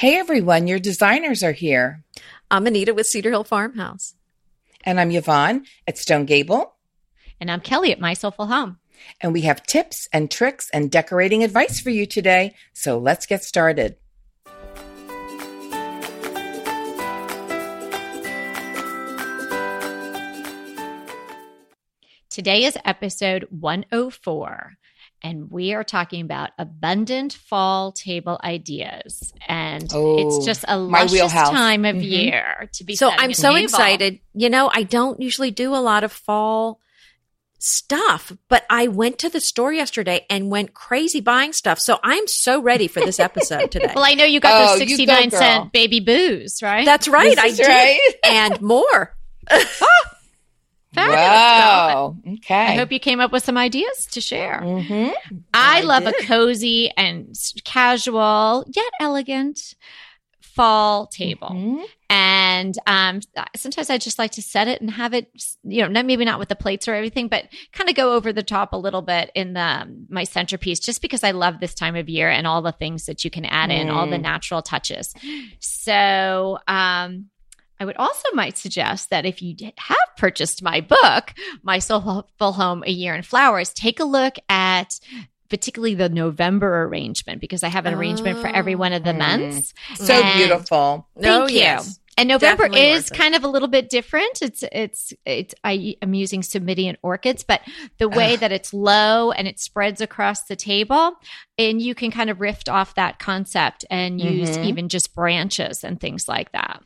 Hey everyone, your designers are here. I'm Anita with Cedar Hill Farmhouse. And I'm Yvonne at Stone Gable. And I'm Kelly at My Soulful Home. And we have tips and tricks and decorating advice for you today. So let's get started. Today is episode 104 and we are talking about abundant fall table ideas. And oh, it's just a luscious time of mm-hmm. year to be. So I'm so table. excited. You know, I don't usually do a lot of fall stuff, but I went to the store yesterday and went crazy buying stuff. So I'm so ready for this episode today. well, I know you got oh, those 69 cent baby boos, right? That's right. I did. Right. and more. Fabulous. Okay. I hope you came up with some ideas to share. Mm-hmm. I, I, love did. a cozy and casual yet elegant fall table. Mm-hmm. And um, sometimes I just like to set it and have it, you know, maybe not with the plates or everything, but kind of go over the top a little bit in the um, my centerpiece, just because I love this time of year and all the things that you can add mm. in, all the mm. natural touches. So, um, I would also might suggest that if you have purchased my book, My Soulful Home A Year in Flowers, take a look at particularly the November arrangement because I have an arrangement for every one of the oh. months. So and beautiful. Thank oh, you. Yes. And November Definitely is kind of a little bit different. It's it's it's I, am using Cymbidium orchids, but the way Ugh. that it's low and it spreads across the table, and you can kind of riff off that concept and use mm-hmm. even just branches and things like that.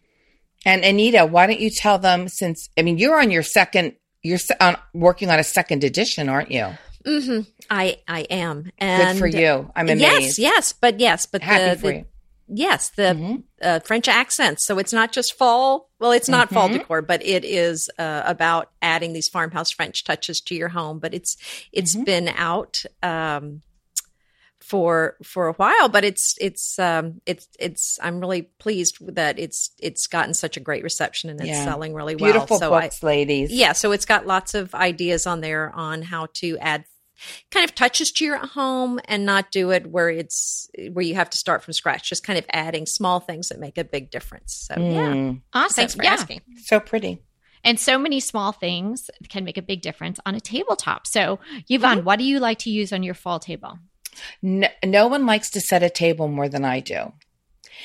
And Anita, why don't you tell them since, I mean, you're on your second, you're on, working on a second edition, aren't you? Mm-hmm. I, I am. And Good for you. I'm amazed. Yes, yes, but yes, but Happy the, for the, you. Yes, the mm-hmm. uh, French accents. So it's not just fall. Well, it's not mm-hmm. fall decor, but it is uh, about adding these farmhouse French touches to your home. But it's it's mm-hmm. been out um, for for a while but it's it's um it's it's i'm really pleased that it's it's gotten such a great reception and it's yeah. selling really well beautiful so books I, ladies yeah so it's got lots of ideas on there on how to add kind of touches to your home and not do it where it's where you have to start from scratch just kind of adding small things that make a big difference so mm. yeah awesome thanks for yeah. asking so pretty and so many small things can make a big difference on a tabletop. So, Yvonne, mm-hmm. what do you like to use on your fall table? No, no one likes to set a table more than I do.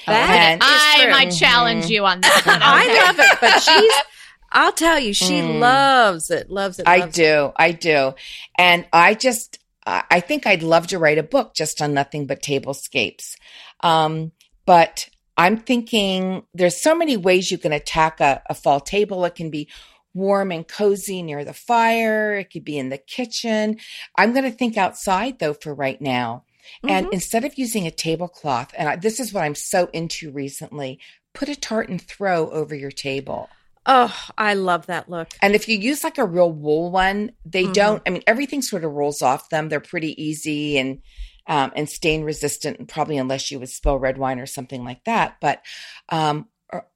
That I true. might challenge mm-hmm. you on that. One, okay? I love it, but she's. I'll tell you, she mm. loves it. Loves it. Loves I do. It. I do. And I just, I think I'd love to write a book just on nothing but tablescapes. Um, but I'm thinking there's so many ways you can attack a, a fall table. It can be warm and cozy near the fire. It could be in the kitchen. I'm going to think outside though for right now. Mm-hmm. And instead of using a tablecloth, and I, this is what I'm so into recently, put a tartan throw over your table. Oh, I love that look. And if you use like a real wool one, they mm-hmm. don't, I mean, everything sort of rolls off them. They're pretty easy and, um, and stain resistant, probably unless you would spill red wine or something like that. But, um,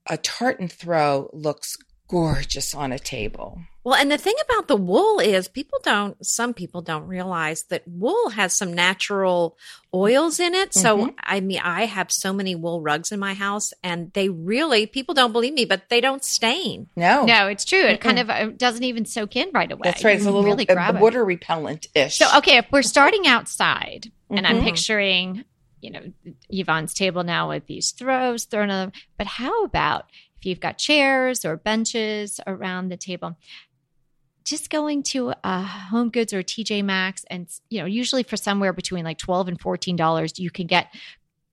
a tartan throw looks gorgeous on a table. Well, and the thing about the wool is people don't, some people don't realize that wool has some natural oils in it. So, mm-hmm. I mean, I have so many wool rugs in my house and they really, people don't believe me, but they don't stain. No. No, it's true. It mm kind of uh, doesn't even soak in right away. That's right. It's a little really uh, water repellent ish. So, okay, if we're starting outside mm-hmm. and I'm mm-hmm. picturing, you know, Yvonne's table now with these throws thrown on them, but how about if you've got chairs or benches around the table, just going to a home goods or tj maxx and you know usually for somewhere between like 12 and 14 dollars you can get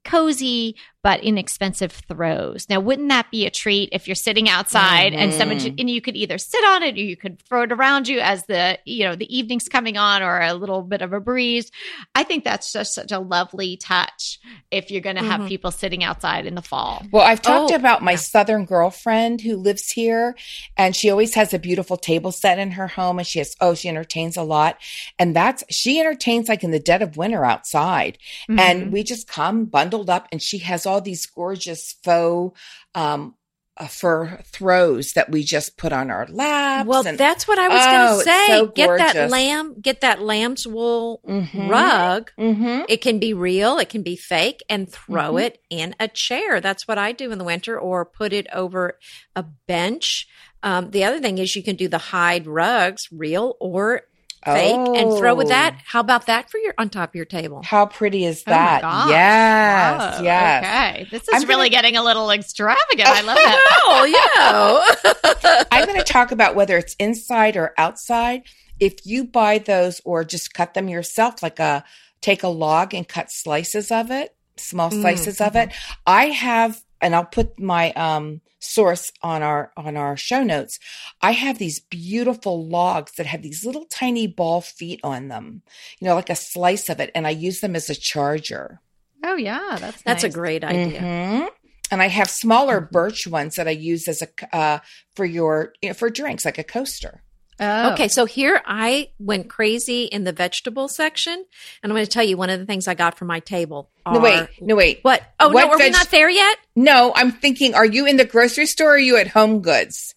cozy but inexpensive throws. Now, wouldn't that be a treat if you're sitting outside mm-hmm. and someone and you could either sit on it or you could throw it around you as the you know the evening's coming on or a little bit of a breeze. I think that's just such a lovely touch if you're going to have mm-hmm. people sitting outside in the fall. Well, I've talked oh, about my yeah. southern girlfriend who lives here, and she always has a beautiful table set in her home, and she has oh she entertains a lot, and that's she entertains like in the dead of winter outside, mm-hmm. and we just come bundled up, and she has all these gorgeous faux um, uh, for throws that we just put on our laps. Well, and, that's what I was oh, going to say. so get that lamb, get that lamb's wool Mhm. rug. Mhm. It can be real, it can be fake, and throw Mhm. it in a chair. That's what I do in the winter, or put it over a bench. Um, the other thing is you can do the hide rugs, real or fake, and throw with Oh. that. How about that for your on top of your table? How pretty is Oh that? gosh. yes, Whoa, yes. Okay. This is I'm really gonna- getting a little extravagant. I love that. Oh yeah. I'm going to talk about whether it's inside or outside. If you buy those or just cut them yourself, like a take a log and cut slices of it, small Mm, slices of it. I have, and I'll put my um, source on our on our show notes. I have these beautiful logs that have these little tiny ball feet on them. You know, like a slice of it, and I use them as a charger. Oh yeah, that's That's a great idea. Mhm. And I have smaller birch ones that I use as a uh, for your you know, for drinks, like a coaster. Oh. Okay, so here I went crazy in the vegetable section, and I'm going to tell you one of the things I got from my table. No wait, no wait. What? Oh What no, are we not there yet? No, I'm thinking. Are you in the grocery store? or Are you at Home Goods?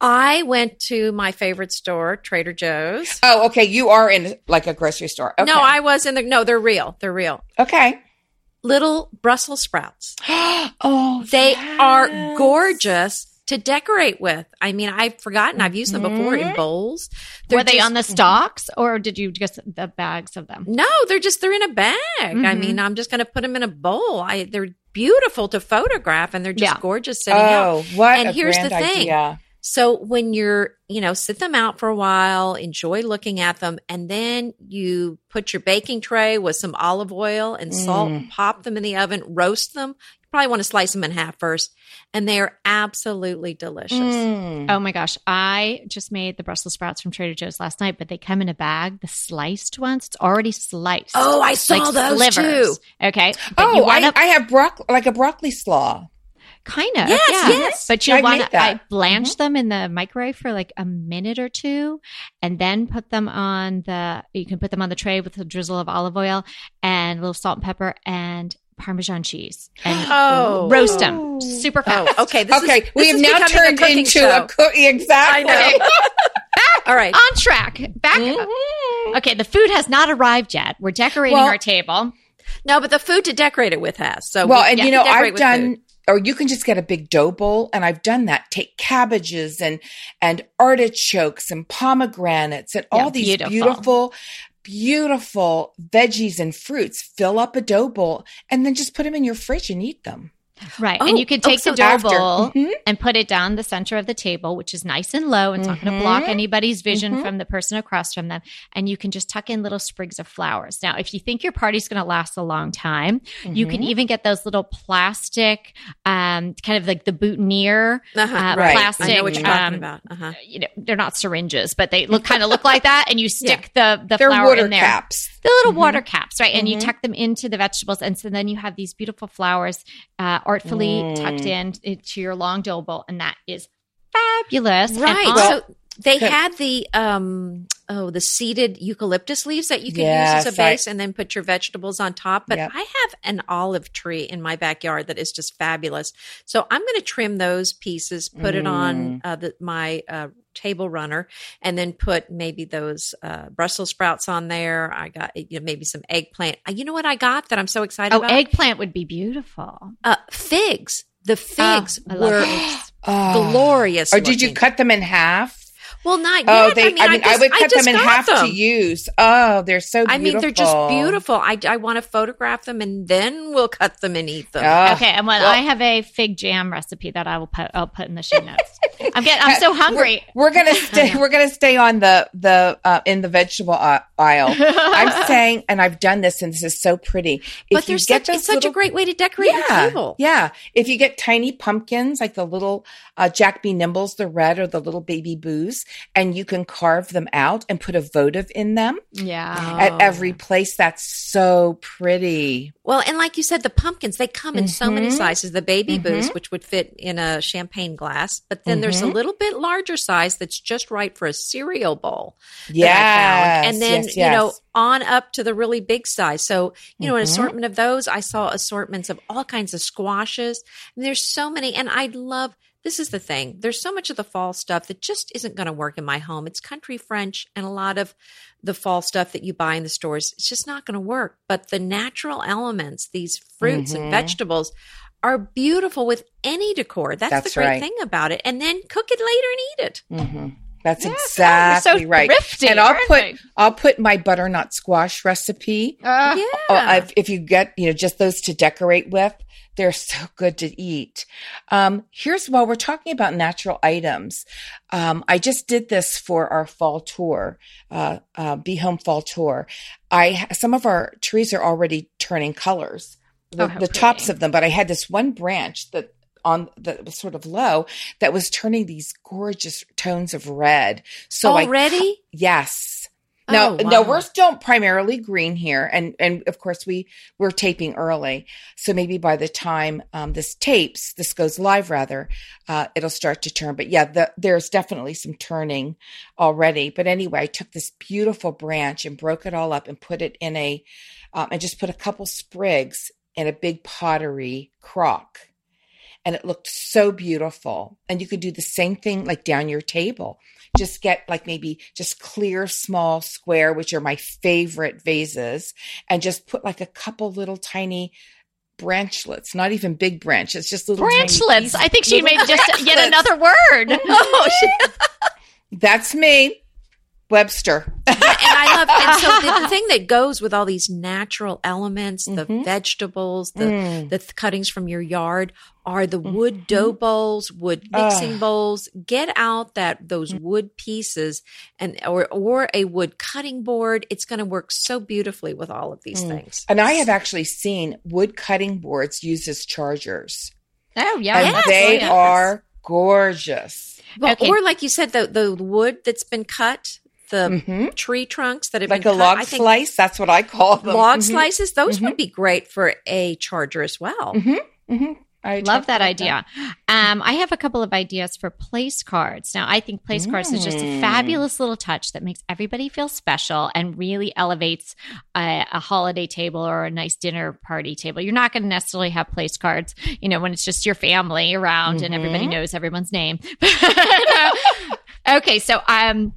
I went to my favorite store, Trader Joe's. Oh, okay. You are in like a grocery store. Okay. No, I was in the. No, they're real. They're real. Okay. Little Brussels sprouts. oh, They are gorgeous to decorate with. I mean, I've forgotten. I've used them before in Mhm. bowls. Were they just- on the stalks or did you just the bags of them? No, they're just they're in a bag. I Mhm. mean, I'm just going to put them in a bowl. I they're beautiful to photograph and they're just Yeah. gorgeous sitting out. Oh, what And a here's grand the thing. idea. So when you're, you know, sit them out for a while, enjoy looking at them, and then you put your baking tray with some olive oil and salt, Mm. pop them in the oven, roast them. You probably want to slice them in half first, and they are absolutely delicious. Mm. Oh my gosh. I just made the Brussels sprouts from Trader Joe's last night, but they come in a bag, the sliced ones. It's already sliced. Oh, I saw those too. Okay. But Oh, I, want to I have broccoli, like a broccoli slaw. kind of. Yes, yeah. yes. But you want to I that. Mm-hmm. blanch them in the microwave for like a minute or two and then put them on the you can put them on the tray with a drizzle of olive oil and a little salt and pepper and Parmesan cheese and Oh. roast them super fast. Oh, okay. This okay, is, we this have is now turned cooking into show. a cook. Exactly. I know. All right. On track. Back Mhm. Okay, the food has not arrived yet. We're decorating Well- our table. No, but the food to decorate it with has. So Well, we- and yeah, you know, I've done, food. or you can just get a big dough bowl, and I've done that. Take cabbages and and artichokes and pomegranates and all Yeah, these beautiful. beautiful. Beautiful, veggies and fruits. Fill up a dough bowl, and then just put them in your fridge and eat them. Right. Oh, and you can oh, take so the dough bowl Mhm. and put it down the center of the table, which is nice and low. It's not going to block anybody's vision Mhm. from the person across from them. And you can just tuck in little sprigs of flowers. Now, if you think your party's going to last a long time, you can Mhm. even get those little plastic, um, kind of like the boutonniere. Uh-huh, uh, right. plastic, I know what you're talking um, about. Uh-huh. You know, they're not syringes, but they look kind of look like that. And you stick the the They're flower in there caps. the little water caps, right? And you Mhm. tuck them into the vegetables, and so then you have these beautiful flowers uh, artfully Mm. tucked in into your long dough bowl, and that is fabulous. Right. on- Well, so they good. had the um oh the seeded eucalyptus leaves that you can use as a base and then put your vegetables on top. But Yep. I have an olive tree in my backyard that is just fabulous. So I'm going to trim those pieces, put it on uh, the, my uh, table runner, and then put maybe those uh, Brussels sprouts on there. I got you know, maybe some eggplant. Uh, You know what I got that I'm so excited oh, about? eggplant would be beautiful. uh, figs. The figs I love were figs. Oh. glorious. Or did you cut them in half? Well, not Oh, yet. they. I mean, I, I just, would cut just them in got half them. to use. Oh, they're so. beautiful. I mean, they're just beautiful. I, I want to photograph them and then we'll cut them and eat them. Oh, okay, and well, well- I have a fig jam recipe that I will put. I'll put in the show notes. I'm getting. I'm so hungry. We're, we're gonna stay. We're gonna stay on the the uh, in the vegetable aisle. I'm saying, and I've done this, and this is so pretty. but If you there's such, those it's such a great way to decorate your yeah, table. yeah. If you get tiny pumpkins, like the little uh, Jack B. Nimbles, the red, or the little baby boos, and you can carve them out and put a votive in them yeah. At every place. That's so pretty. Well, and like you said, the pumpkins, they come in so many Mhm. sizes. The baby Mhm. boos, which would fit in a champagne glass, but then there's a Mhm. little bit larger size that's just right for a cereal bowl. Yeah. And then, yes, you know, on up to the really big size. So, you know, an Mhm. assortment of those. I saw assortments of all kinds of squashes. And there's so many. And I love this is the thing. There's so much of the fall stuff that just isn't going to work in my home. It's country French and a lot of the fall stuff that you buy in the stores. It's just not going to work. But the natural elements, these fruits mm-hmm. and vegetables, are beautiful with any decor. That's, That's the great right. thing about it. And then cook it later and eat it. Mm-hmm. That's yeah, exactly so right. Thrifty, and I'll put they? I'll put my butternut squash recipe. Uh, yeah. if you get you know just those to decorate with, they're so good to eat. Um, here's while we're talking about natural items. Um, I just did this for our fall tour, uh, uh, Be Home Fall Tour. I some of our trees are already turning colors. The, oh, the tops of them, but I had this one branch that on that was sort of low that was turning these gorgeous tones of red. So already, I, yes. No, oh, wow. no, we're still primarily green here, and and of course we we're taping early, so maybe by the time um, this tapes, this goes live rather, uh, it'll start to turn. But yeah, the, there's definitely some turning already. But anyway, I took this beautiful branch and broke it all up and put it in a, um, and just put a couple sprigs in a big pottery crock and it looked so beautiful. And you could do the same thing like down your table. Just get like maybe just clear, small, square, which are my favorite vases, and just put like a couple little tiny branchlets, not even big branches, just little branchlets. I think she made just yet another word. oh, that's me. Webster. and I love and so the, the, thing that goes with all these natural elements, the mm-hmm. vegetables, the mm. the cuttings from your yard are the wood mm-hmm. dough bowls, wood mixing uh. bowls. Get out that those mm. wood pieces and or or a wood cutting board. It's going to work so beautifully with all of these mm. things. And I have actually seen wood cutting boards used as chargers. Oh yeah, and yes. they oh, yes. are gorgeous. Well, okay. Or like you said, the the wood that's been cut the mm-hmm. tree trunks that have been like been a cut. log slice. That's what I call them. Log mm-hmm. slices. Those mm-hmm. would be great for a charger as well. Mm-hmm. Mm-hmm. I love that idea. That. Um, I have a couple of ideas for place cards. Now, I think place mm. cards is just a mm. fabulous little touch that makes everybody feel special and really elevates a, a holiday table or a nice dinner party table. You're not going to necessarily have place cards, you know, when it's just your family around mm-hmm. and everybody mm-hmm. knows everyone's name. okay, so um,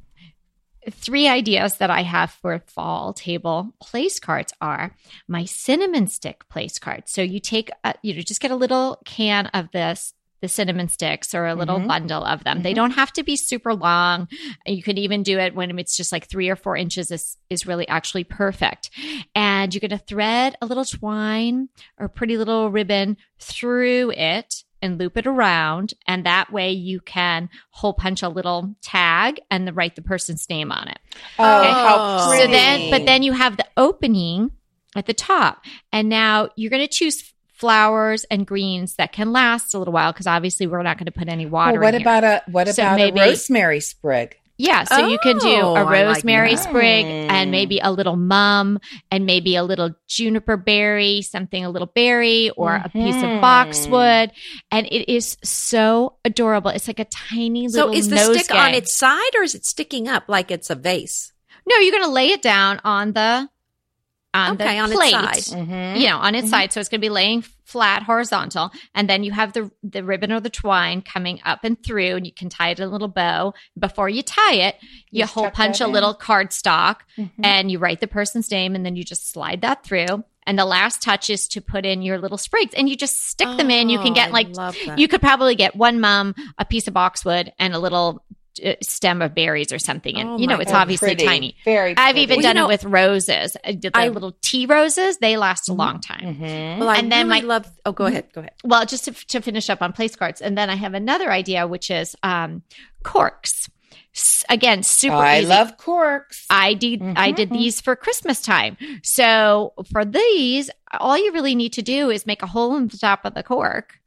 three ideas that I have for fall table place cards are my cinnamon stick place cards. So you take, a, you know, just get a little can of this the cinnamon sticks or a little mm-hmm. bundle of them. Mm-hmm. They don't have to be super long. You could even do it when it's just like three or four inches is, is really actually perfect. And you're going to thread a little twine or pretty little ribbon through it and loop it around. And that way you can hole punch a little tag and the, write the person's name on it. Oh, okay? how pretty. So then, but then you have the opening at the top. And now you're going to choose flowers and greens that can last a little while because obviously we're not going to put any water. Well, what about a what so about maybe, a rosemary sprig? Yeah, so oh, you can do a oh, rosemary like sprig and maybe a little mum and maybe a little juniper berry, something a little berry or mm-hmm. a piece of mm-hmm. boxwood. And it is so adorable. It's like a tiny little So is the stick on its side or is it sticking up like it's a vase? No, you're going to lay it down on the on okay, the on plate, mm-hmm. you know, on its mm-hmm. side. So it's going to be laying flat, horizontal, and then you have the the ribbon or the twine coming up and through, and you can tie it in a little bow. Before you tie it, you hole punch a in. little cardstock, mm-hmm. and you write the person's name, and then you just slide that through. And the last touch is to put in your little sprigs, and you just stick oh, them in. You can get oh, like you could probably get one mum, a piece of boxwood, and a little stem of berries or something. And, oh you know, it's God, obviously pretty. tiny. Very I've even well, done know, it with roses. I did the I, little tea roses. They last a mm-hmm. long time. Mm-hmm. Well, I and then really my, love, oh, go ahead. Go ahead. Well, just to, to, finish up on place cards. And then I have another idea, which is um, corks. again, super. I easy. love corks. I did. Mm-hmm. I did these for Christmas time. So for these, all you really need to do is make a hole in the top of the cork,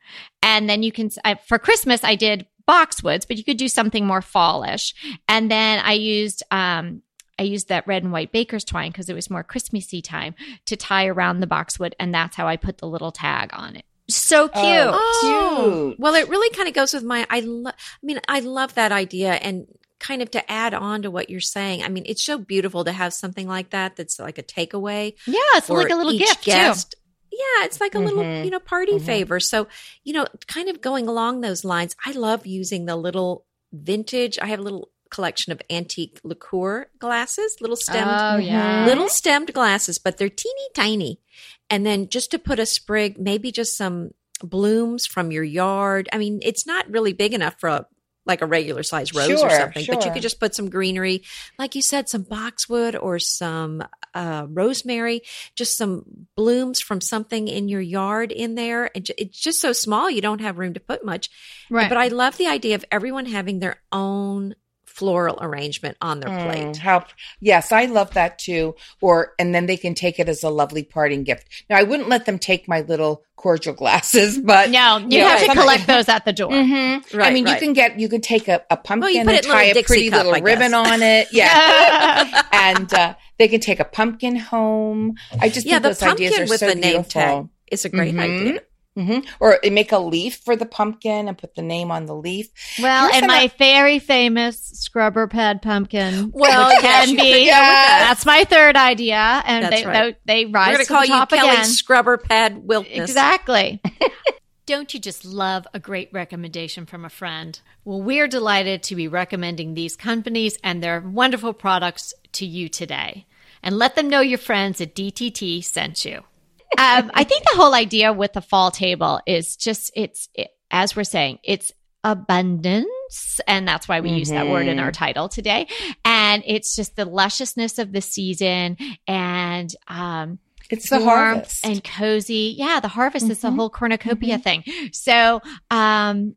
and then you can. I, for Christmas, I did boxwoods, but you could do something more fallish. And then I used um, I used that red and white baker's twine because it was more Christmassy time to tie around the boxwood, and that's how I put the little tag on it. So cute. Oh, cute. Well, it really kind of goes with my. I love. I mean, I love that idea, and kind of to add on to what you're saying. I mean, it's so beautiful to have something like that. That's like a takeaway. Yeah, it's like a little gift guest. too yeah, it's like a little, mm-hmm. you know, party mm-hmm. favor. So, you know, kind of going along those lines, I love using the little vintage. I have a little collection of antique liqueur glasses, little stemmed, oh, yeah. little stemmed glasses, but they're teeny tiny. And then just to put a sprig, maybe just some blooms from your yard. I mean, it's not really big enough for a like a regular size rose sure, or something, sure. but you could just put some greenery, like you said, some boxwood or some uh, rosemary, just some blooms from something in your yard in there. And it's just so small, you don't have room to put much. Right. But I love the idea of everyone having their own floral arrangement on their mm, plate. How yes, I love that too. Or and then they can take it as a lovely parting gift. Now I wouldn't let them take my little cordial glasses, but no, you, have to collect those at the door. Mm-hmm. Right, I mean, right. you can get you can take a, a pumpkin well, and tie a pretty cup, little ribbon on it. Yeah, and uh, they can take a pumpkin home. I just yeah, think those ideas are so beautiful. Tag is a great mm-hmm. idea. Mm-hmm. Or make a leaf for the pumpkin and put the name on the leaf. Well, and my very famous scrubber pad pumpkin. Well, can be. Yeah. That's my third idea, and That's they right. they, they rise We're to call the top you again. Scrubber pad Wilkness. Exactly. Don't you just love a great recommendation from a friend? Well, we're delighted to be recommending these companies and their wonderful products to you today. And let them know your friends at DTT sent you um, I think the whole idea with the fall table is just it's it, as we're saying, it's abundance. And that's why we mm-hmm. use that word in our mm-hmm. title today. And it's just the lusciousness of the season and, um, it's the harvest and cozy. Yeah, the harvest mm-hmm. is the whole cornucopia mm-hmm. thing. So, um,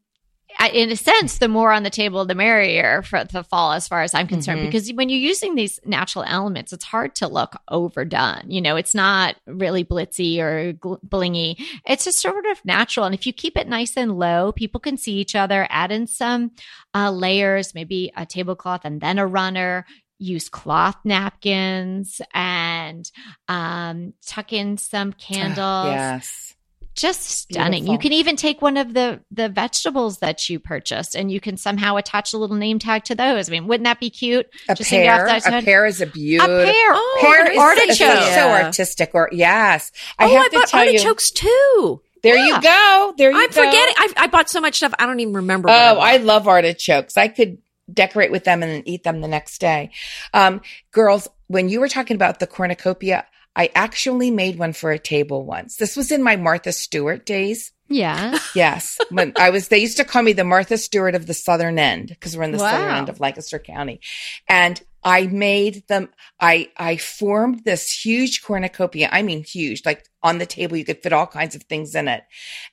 in a sense, the more on the table, the merrier for the fall, as far as I'm concerned. Mm-hmm. Because when you're using these natural elements, it's hard to look overdone. You know, it's not really blitzy or gl- blingy. It's just sort of natural. And if you keep it nice and low, people can see each other. Add in some uh, layers, maybe a tablecloth and then a runner use cloth napkins and um, tuck in some candles. yes just stunning. Beautiful. You can even take one of the the vegetables that you purchased and you can somehow attach a little name tag to those. I mean, wouldn't that be cute? A just pear, a pear is a beautiful. A pear, oh, pear is artichoke. So, so artistic. Or yes, I oh, have I bought artichokes you, too. There yeah. you go. There you go. I'm go. forgetting. I, I bought so much stuff. I don't even remember. Oh, I, I love artichokes. I could decorate with them and then eat them the next day. Um, girls, when you were talking about the cornucopia, I actually made one for a table once. This was in my Martha Stewart days. Yeah. Yes. When I was, they used to call me the Martha Stewart of the Southern End because we're in the wow. Southern End of Lancaster County. And I made them, I, I formed this huge cornucopia. I mean, huge, like on the table, you could fit all kinds of things in it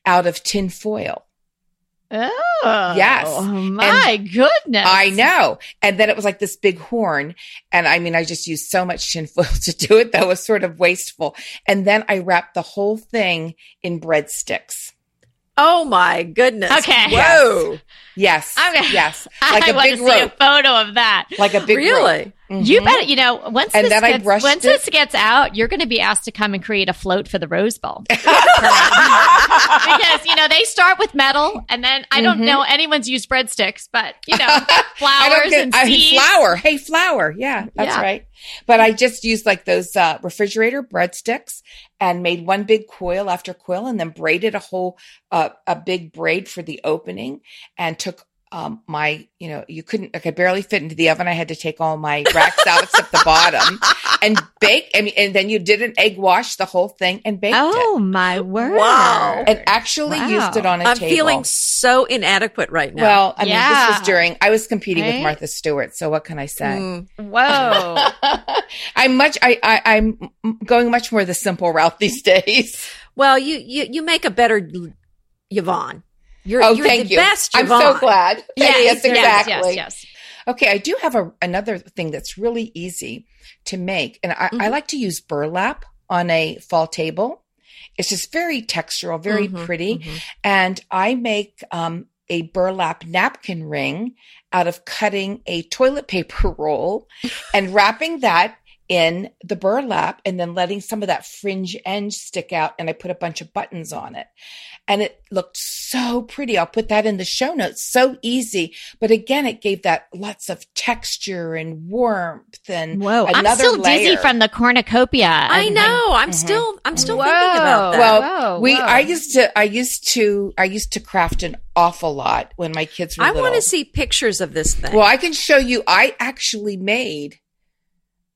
out of tin foil. Oh, yes. Oh my and goodness. I know. And then it was like this big horn. And I mean, I just used so much tinfoil to do it that was sort of wasteful. And then I wrapped the whole thing in breadsticks. Oh my goodness. Okay. Whoa. Yes. Okay. Yes. Like I a big rope. a photo of that. Like a big really? Mm-hmm. You bet. You know, once and this gets, once this gets out, you're going to be asked to come and create a float for the Rose Bowl because you know they start with metal, and then I don't mm-hmm. know anyone's used breadsticks, but you know flowers get, and seeds. flour. Hey, flour. Yeah, that's yeah. right. But I just used like those uh, refrigerator breadsticks and made one big coil after coil, and then braided a whole uh, a big braid for the opening, and took um, my, you know, you couldn't, I could barely fit into the oven. I had to take all my racks out except the bottom and bake. I mean, and then you did an egg wash, the whole thing and baked oh, it. Oh my word. Wow. And actually wow. used it on a I'm table. feeling so inadequate right now. Well, I yeah. mean, this was during, I was competing right? with Martha Stewart. So what can I say? Mm. Whoa. I'm much, I, I, I'm going much more the simple route these days. Well, you, you, you make a better Yvonne. You're, oh, you're thank the you. best. I'm so glad. Yes, yes, exactly. Yes, yes, yes. Okay, I do have a, another thing that's really easy to make, and I, mm-hmm. I, like to use burlap on a fall table. It's just very textural, very mm-hmm, pretty, mm-hmm. and I make um, a burlap napkin ring out of cutting a toilet paper roll and wrapping that in the burlap and then letting some of that fringe end stick out. And I put a bunch of buttons on it and it looked so pretty. I'll put that in the show notes. So easy. But again, it gave that lots of texture and warmth and Whoa, I'm still layer. dizzy from the cornucopia. I know. I'm mm-hmm. still, I'm still Whoa. thinking about that. Well, Whoa. we, I used to, I used to, I used to craft an awful lot when my kids were I want to see pictures of this thing. Well, I can show you. I actually made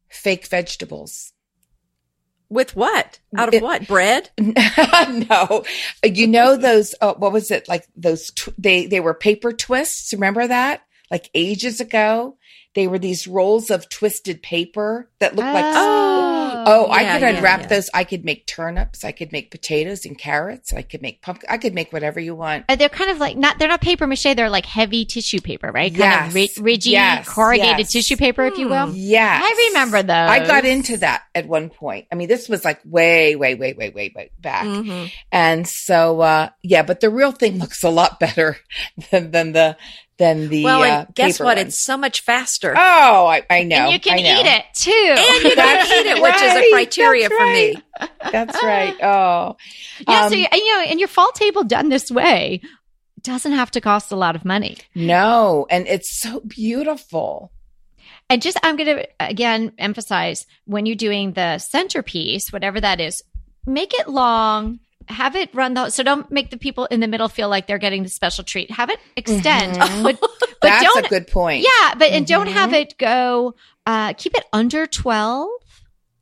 fake vegetables. With what? Out of it, what? Bread? no. You know those uh, what was it? Like those tw- they they were paper twists, remember that? Like ages ago. They were these rolls of twisted paper that looked like oh, oh yeah, I could unwrap yeah, yeah. those. I could make turnips. I could make potatoes and carrots. I could make pumpkin. I could make whatever you want. They're kind of like not. They're not paper mache. They're like heavy tissue paper, right? Kind yes. of ri- rigid, yes. corrugated yes. tissue paper, if you will. Hmm. Yeah, I remember those. I got into that at one point. I mean, this was like way, way, way, way, way, way back. Mm-hmm. And so, uh, yeah, but the real thing looks a lot better than, than the than the well. And uh, guess what? One. It's so much faster. Oh, I, I know. And you can eat it too, and you can eat it, which right. is a criteria That's for right. me. That's right. Oh, yeah. Um, so you, you know, and your fall table done this way doesn't have to cost a lot of money. No, and it's so beautiful. And just, I'm going to again emphasize when you're doing the centerpiece, whatever that is, make it long have it run the so don't make the people in the middle feel like they're getting the special treat. Have it extend, mm-hmm. but, but that's don't, a good point. Yeah, but mm-hmm. and don't have mm-hmm. it go. Uh, keep it under 12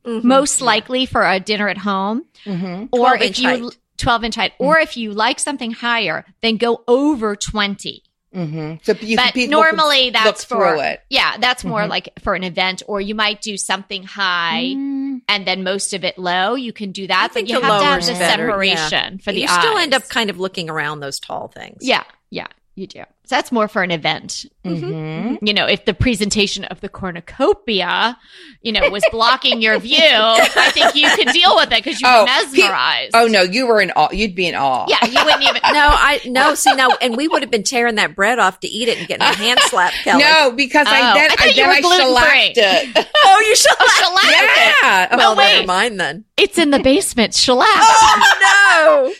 mm-hmm. most likely for a dinner at home, mm-hmm. or if you height. twelve inch height, or if you like something higher, then go over twenty. Mm-hmm. So you but normally that's for it. yeah, that's more mm-hmm. like for an event, or you might do something high mm. and then most of it low. You can do that, but you have to have the better. separation yeah. for the. You eyes. still end up kind of looking around those tall things. Yeah, yeah. You do. So that's more for an event. Mm-hmm. You know, if the presentation of the cornucopia, you know, was blocking your view, I think you could deal with it because you oh, mesmerized. He, oh no, you were in awe. You'd be in awe. Yeah, you wouldn't even. no, I no. See now, and we would have been tearing that bread off to eat it and getting a hand slap. Kelly. No, because oh, I then I, I then I shellacked it. oh, you shellacked, oh, shellacked yeah. it. Well, well never mind then. It's in the basement. Shellacked. oh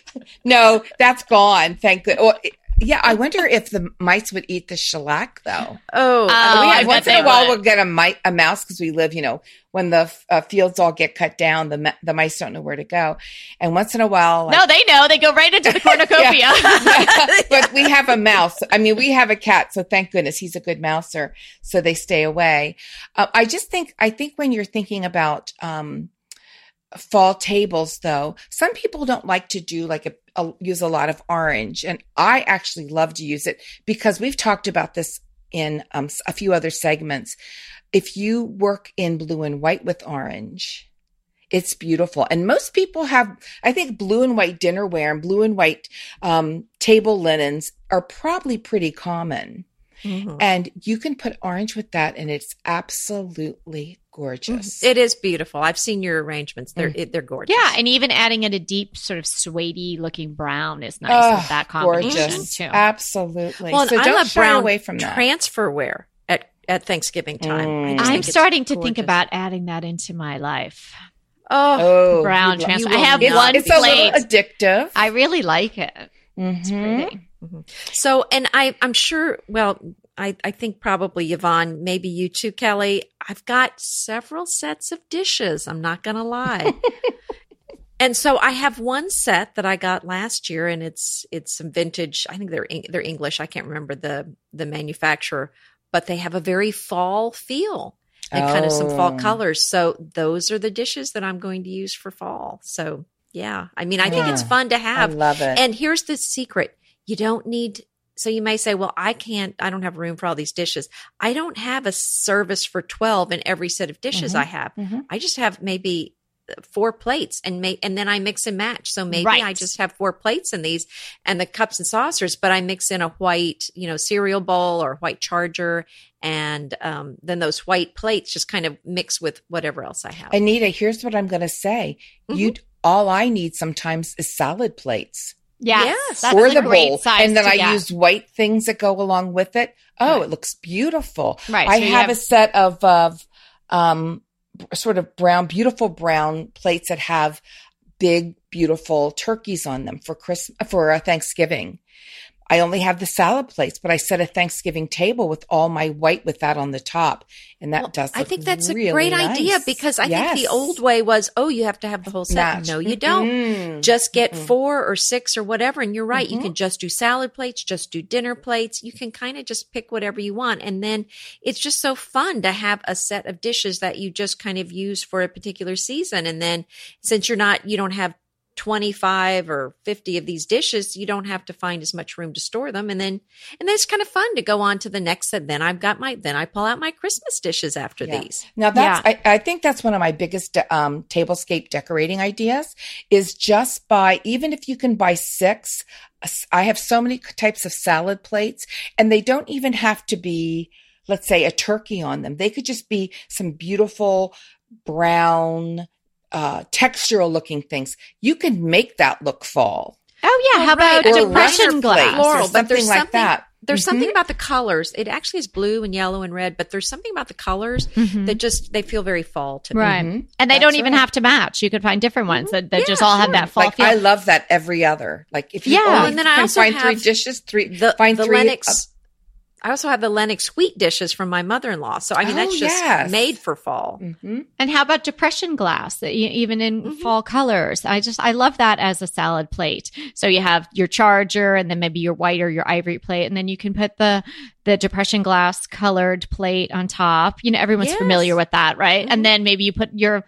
no, no, that's gone. Thank good. Well, yeah, I wonder if the mice would eat the shellac though. Oh, oh we have, once in a while we'll get a, mi- a mouse because we live, you know, when the uh, fields all get cut down, the the mice don't know where to go, and once in a while, like, no, they know they go right into the cornucopia. but we have a mouse. I mean, we have a cat, so thank goodness he's a good mouser, so they stay away. Uh, I just think I think when you're thinking about um, fall tables though some people don't like to do like a, use a lot of orange. And i actually love to use it because we've talked about this in um, a few other segments. If you work in blue and white with orange it's beautiful. And most people have i think blue and white dinnerware and blue and white um, table linens are probably pretty common mm-hmm. and you can put orange with that and it's absolutely gorgeous. It is beautiful. I've seen your arrangements. They're mm. they're gorgeous. Yeah, and even adding in a deep sort of suedey looking brown is nice oh, with that combination gorgeous. too. Absolutely. Well, so I don't love shy brown away from that. transfer wear at at Thanksgiving time. Mm. I'm starting to think about adding that into my life. Oh, oh brown transfer. I have it's, one it's plate. a little addictive. I really like it. Mm-hmm. It's pretty. Mm-hmm. So, and I, I'm sure, well, I, I think probably Yvonne, maybe you too, Kelly. I've got several sets of dishes. I'm not going to lie. and so I have one set that I got last year, and it's it's some vintage. I think they're they're English. I can't remember the the manufacturer, but they have a very fall feel and oh. kind of some fall oh. colors. So those are the dishes that I'm going to use for fall. So yeah, I mean, I yeah. think it's fun to have. I love it. And here's the secret: you don't need so you may say, well, I can't, I don't have room for all these dishes. I don't have a service for 12 in every set of dishes mm-hmm. I have. Mm-hmm. I just have maybe four plates and may, and then I mix and match. So maybe right. I just have four plates in these and the cups and saucers, but I mix in a white, you know, cereal bowl or white charger. And um, then those white plates just kind of mix with whatever else I have. Anita, here's what I'm going to say. Mm-hmm. You, all I need sometimes is salad plates. Yes, yes. or the bowl, and then I get. use white things that go along with it. Oh, right. it looks beautiful. Right. I so have, have, a set of of um, sort of brown, beautiful brown plates that have big, beautiful turkeys on them for Christmas, for uh, Thanksgiving. I only have the salad plates, but I set a Thanksgiving table with all my white with that on the top. And that well, does I think that's really a great nice. idea because I yes. think the old way was, oh, you have to have the whole set. Match. No, you don't. Mm-hmm. Just get mm-hmm. four or six or whatever. And you're right. Mm-hmm. You can just do salad plates, just do dinner plates. You can kind of just pick whatever you want. And then it's just so fun to have a set of dishes that you just kind of use for a particular season. And then since you're not, you don't have 25 or 50 of these dishes, you don't have to find as much room to store them. And then, and then it's kind of fun to go on to the next set. Then I've got my, then I pull out my Christmas dishes after yeah. these. Now that's, yeah. I, I, think that's one of my biggest, um, tablescape decorating ideas is just by, even if you can buy six, I have so many types of salad plates and they don't even have to be, let's say a turkey on them. They could just be some beautiful brown, uh, textural looking things, you can make that look fall. Oh yeah, how about right. depression glass, floral, or something like that. There's mm-hmm. something about the colors. It actually is blue and yellow and red, but there's something about the colors mm-hmm. that just they feel very fall to me. Right, mm-hmm. and they That's don't even right. have to match. You could find different ones that, that yeah, just all sure. have that fall like, feel. I love that every other. Like if you yeah, and then I also find three dishes, three the, find the three. Lenox, I also have the Lenox wheat dishes from my mother-in-law. So I mean, oh, that's just yes. made for fall. Mm-hmm. And how about depression glass? Even in mm-hmm. fall colors, I just I love that as a salad plate. So you have your charger, and then maybe your white or your ivory plate, and then you can put the the depression glass colored plate on top. You know, everyone's yes. familiar with that, right? Mm-hmm. And then maybe you put your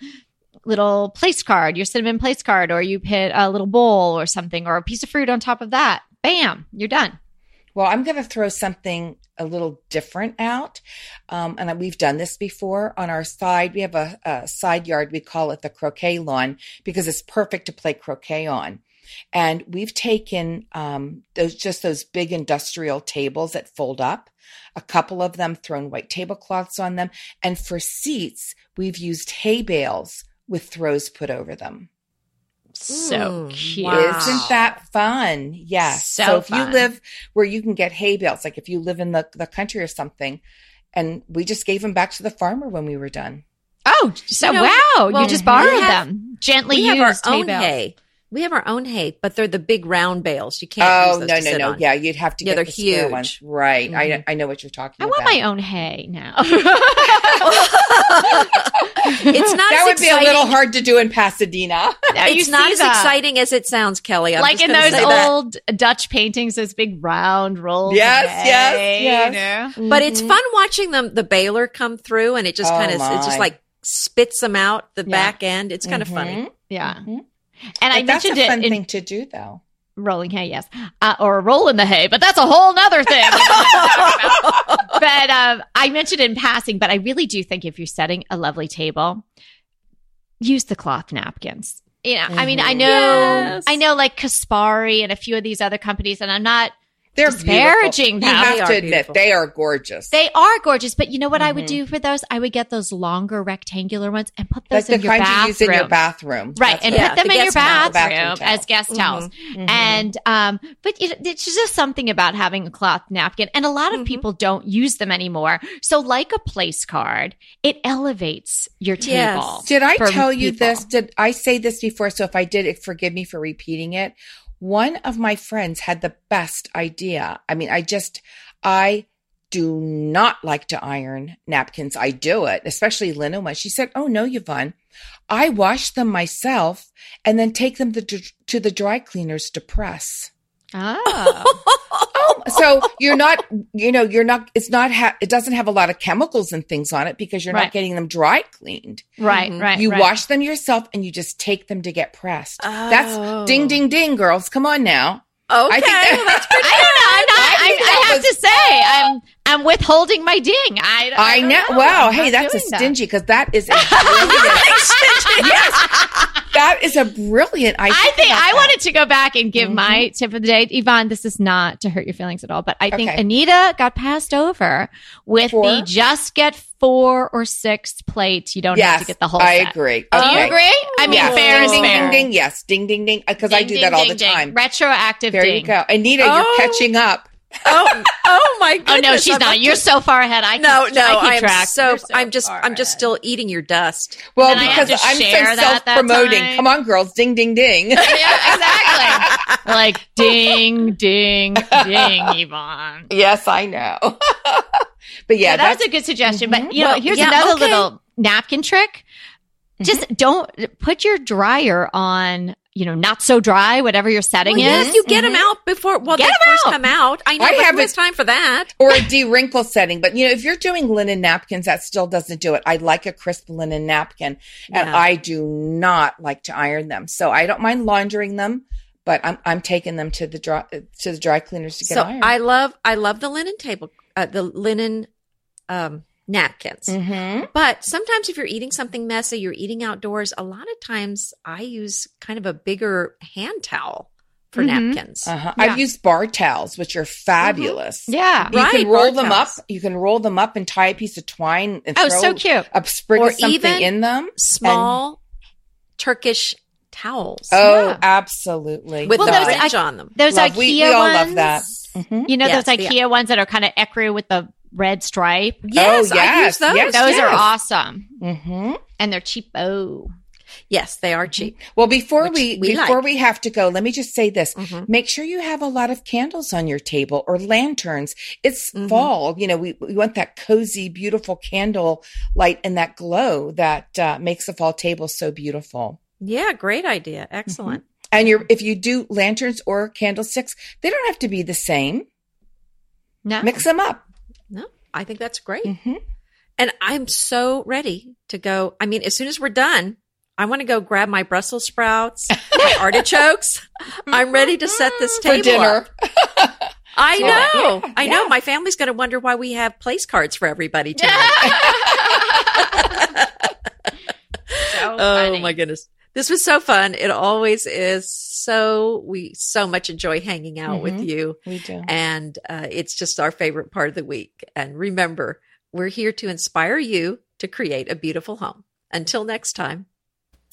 little place card, your cinnamon place card, or you put a little bowl or something, or a piece of fruit on top of that. Bam, you're done. Well, I'm going to throw something a little different out. Um, and we've done this before on our side. We have a, a side yard. We call it the croquet lawn because it's perfect to play croquet on. And we've taken um, those just those big industrial tables that fold up, a couple of them thrown white tablecloths on them, and for seats we've used hay bales with throws put over them so mm, cute. Wow. Isn't that fun? Yes. So, so if fun. you live where you can get hay bales, like if you live in the, the country or something, and we just gave them back to the farmer when we were done. Oh, so you know, wow. Well, you just borrowed have, them. Gently we used have our own hay. We have our own hay, but they're the big round bales. You can't. Oh no, no, no! On. Yeah, you'd have to yeah, get the huge. square ones, right? Mm-hmm. I I know what you're talking I about. I want my own hay now. it's not. That would exciting. be a little hard to do in Pasadena. it's not as that. exciting as it sounds, Kelly. I'm like in those old that. Dutch paintings, those big round rolls. Yes, yes, yes. You know? mm-hmm. But it's mm-hmm. fun watching them the baler come through, and it just oh, kind of it just like spits them out the yeah. back end. It's kind mm-hmm. of funny. Yeah. And but I mentioned a fun it in, thing to do though. Rolling hay, yes, uh, or roll in the hay, but that's a whole nother thing. but uh, I mentioned in passing, but I really do think if you're setting a lovely table, use the cloth napkins. You know, mm-hmm. I mean, I mm-hmm. know, yes. I know, like Caspari and a few of these other companies, and I'm not they're disparaging beautiful. You have to admit beautiful. they are gorgeous. They are gorgeous, but you know what mm-hmm. I would mm-hmm. do for those? I would get those longer rectangular ones and put those like in, your bathroom. You in your bathroom, right? That's and put them the in your bathroom, bathroom as guest mm-hmm. towels. Mm-hmm. And um, but it, it's just something about having a cloth napkin, and a lot of mm-hmm. people don't use them anymore. So, like a place card, it elevates your table. Yes. Did I tell you people. this? Did I say this before? So if I did, forgive me for repeating it one of my friends had the best idea. I mean, I just, I do not like to iron napkins. I do it, especially linen ones. She said, Oh no, Yvonne, I wash them myself and then take them to, the dry cleaners to press. Oh. oh, so you're not, you know, you're not, it's not, ha- it doesn't have a lot of chemicals and things on it because you're right. not getting them dry cleaned. Right, mm-hmm. right. You right. wash them yourself and you just take them to get pressed. Oh. That's ding, ding, ding, girls. Come on now. Okay, I, think that, that's pretty I don't know. I'm not, I, I, I have was, to say, I'm I'm withholding my ding. I I, I know. know. Wow. I'm hey, that's a stingy because that is a yes, that is a brilliant idea. I think I wanted to go back and give mm-hmm. my tip of the day, Yvonne. This is not to hurt your feelings at all, but I think okay. Anita got passed over with four? the just get four or six plates. You don't yes, have to get the whole. Thing. I set. agree. Do you agree? I mean, yes. fair ding, is ding, fair. Ding ding Yes, ding ding ding. Because I do that all the ding, time. Retroactive. There ding. you go, Anita. Oh. You're catching up. Oh, oh my goodness. Oh no, she's I'm not. You're so far ahead. I no, keep, no. I am track. so, so I'm just I'm just still eating your dust. Well, because I'm so self promoting. Come on, girls, ding, ding, ding. yeah, exactly. like ding, ding, ding, Yvonne. Yes, I know. but yeah, yeah that was a good suggestion. Mm-hmm. But you know, well, here's yeah, another okay. little napkin trick. Just mm-hmm. don't put your dryer on you know, not so dry, whatever your setting well, yes, is. You get mm-hmm. them out before, well, get they first out. come out. I know, I have it's time for that. Or a de-wrinkle setting. But, you know, if you're doing linen napkins, that still doesn't do it. I like a crisp linen napkin and yeah. I do not like to iron them. So I don't mind laundering them, but I'm, I'm taking them to the dry, to the dry cleaners to get so ironed. I love, I love the linen table, uh, the linen, um, napkins. Mm-hmm. But sometimes if you're eating something messy, you're eating outdoors, a lot of times I use kind of a bigger hand towel for mm-hmm. napkins. Uh-huh. Yeah. I've used bar towels, which are fabulous. Mm-hmm. Yeah. You right, can roll them towels. up. You can roll them up and tie a piece of twine and oh, so cute. a sprig or of something in them. Small and- Turkish towels. Oh, yeah. absolutely. With well, the fringe on them. Those love. IKEA we, we all ones, love that. Mm-hmm. You know yes, those IKEA yeah. ones that are kind of ecru with the red stripe. Yes, oh, yes, those. Yes, those yes. are awesome. Mm-hmm. And they're cheap. Oh, yes, they are cheap. Well, before Which we, we before like. we have to go, let me just say this: mm-hmm. make sure you have a lot of candles on your table or lanterns. It's mm-hmm. fall, you know. We we want that cozy, beautiful candle light and that glow that uh, makes the fall table so beautiful. Yeah, great idea. Excellent. Mm-hmm. And you if you do lanterns or candlesticks, they don't have to be the same. No. Mix them up. I think that's great. Mm-hmm. And I'm so ready to go. I mean, as soon as we're done, I want to go grab my Brussels sprouts, my artichokes. I'm ready to set this table for dinner. I know. Yeah, I know. My family's going to wonder why we have place cards for everybody tonight. so oh my goodness. This was so fun. It always is so we so much enjoy hanging out mm-hmm. with you. We do. And uh, it's just our favorite part of the week. And remember, we're here to inspire you to create a beautiful home. Until next time.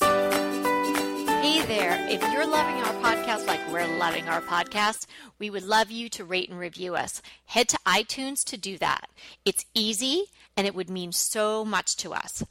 Hey there. If you're loving our podcast like we're loving our podcast, we would love you to rate and review us. Head to iTunes to do that. It's easy and it would mean so much to us.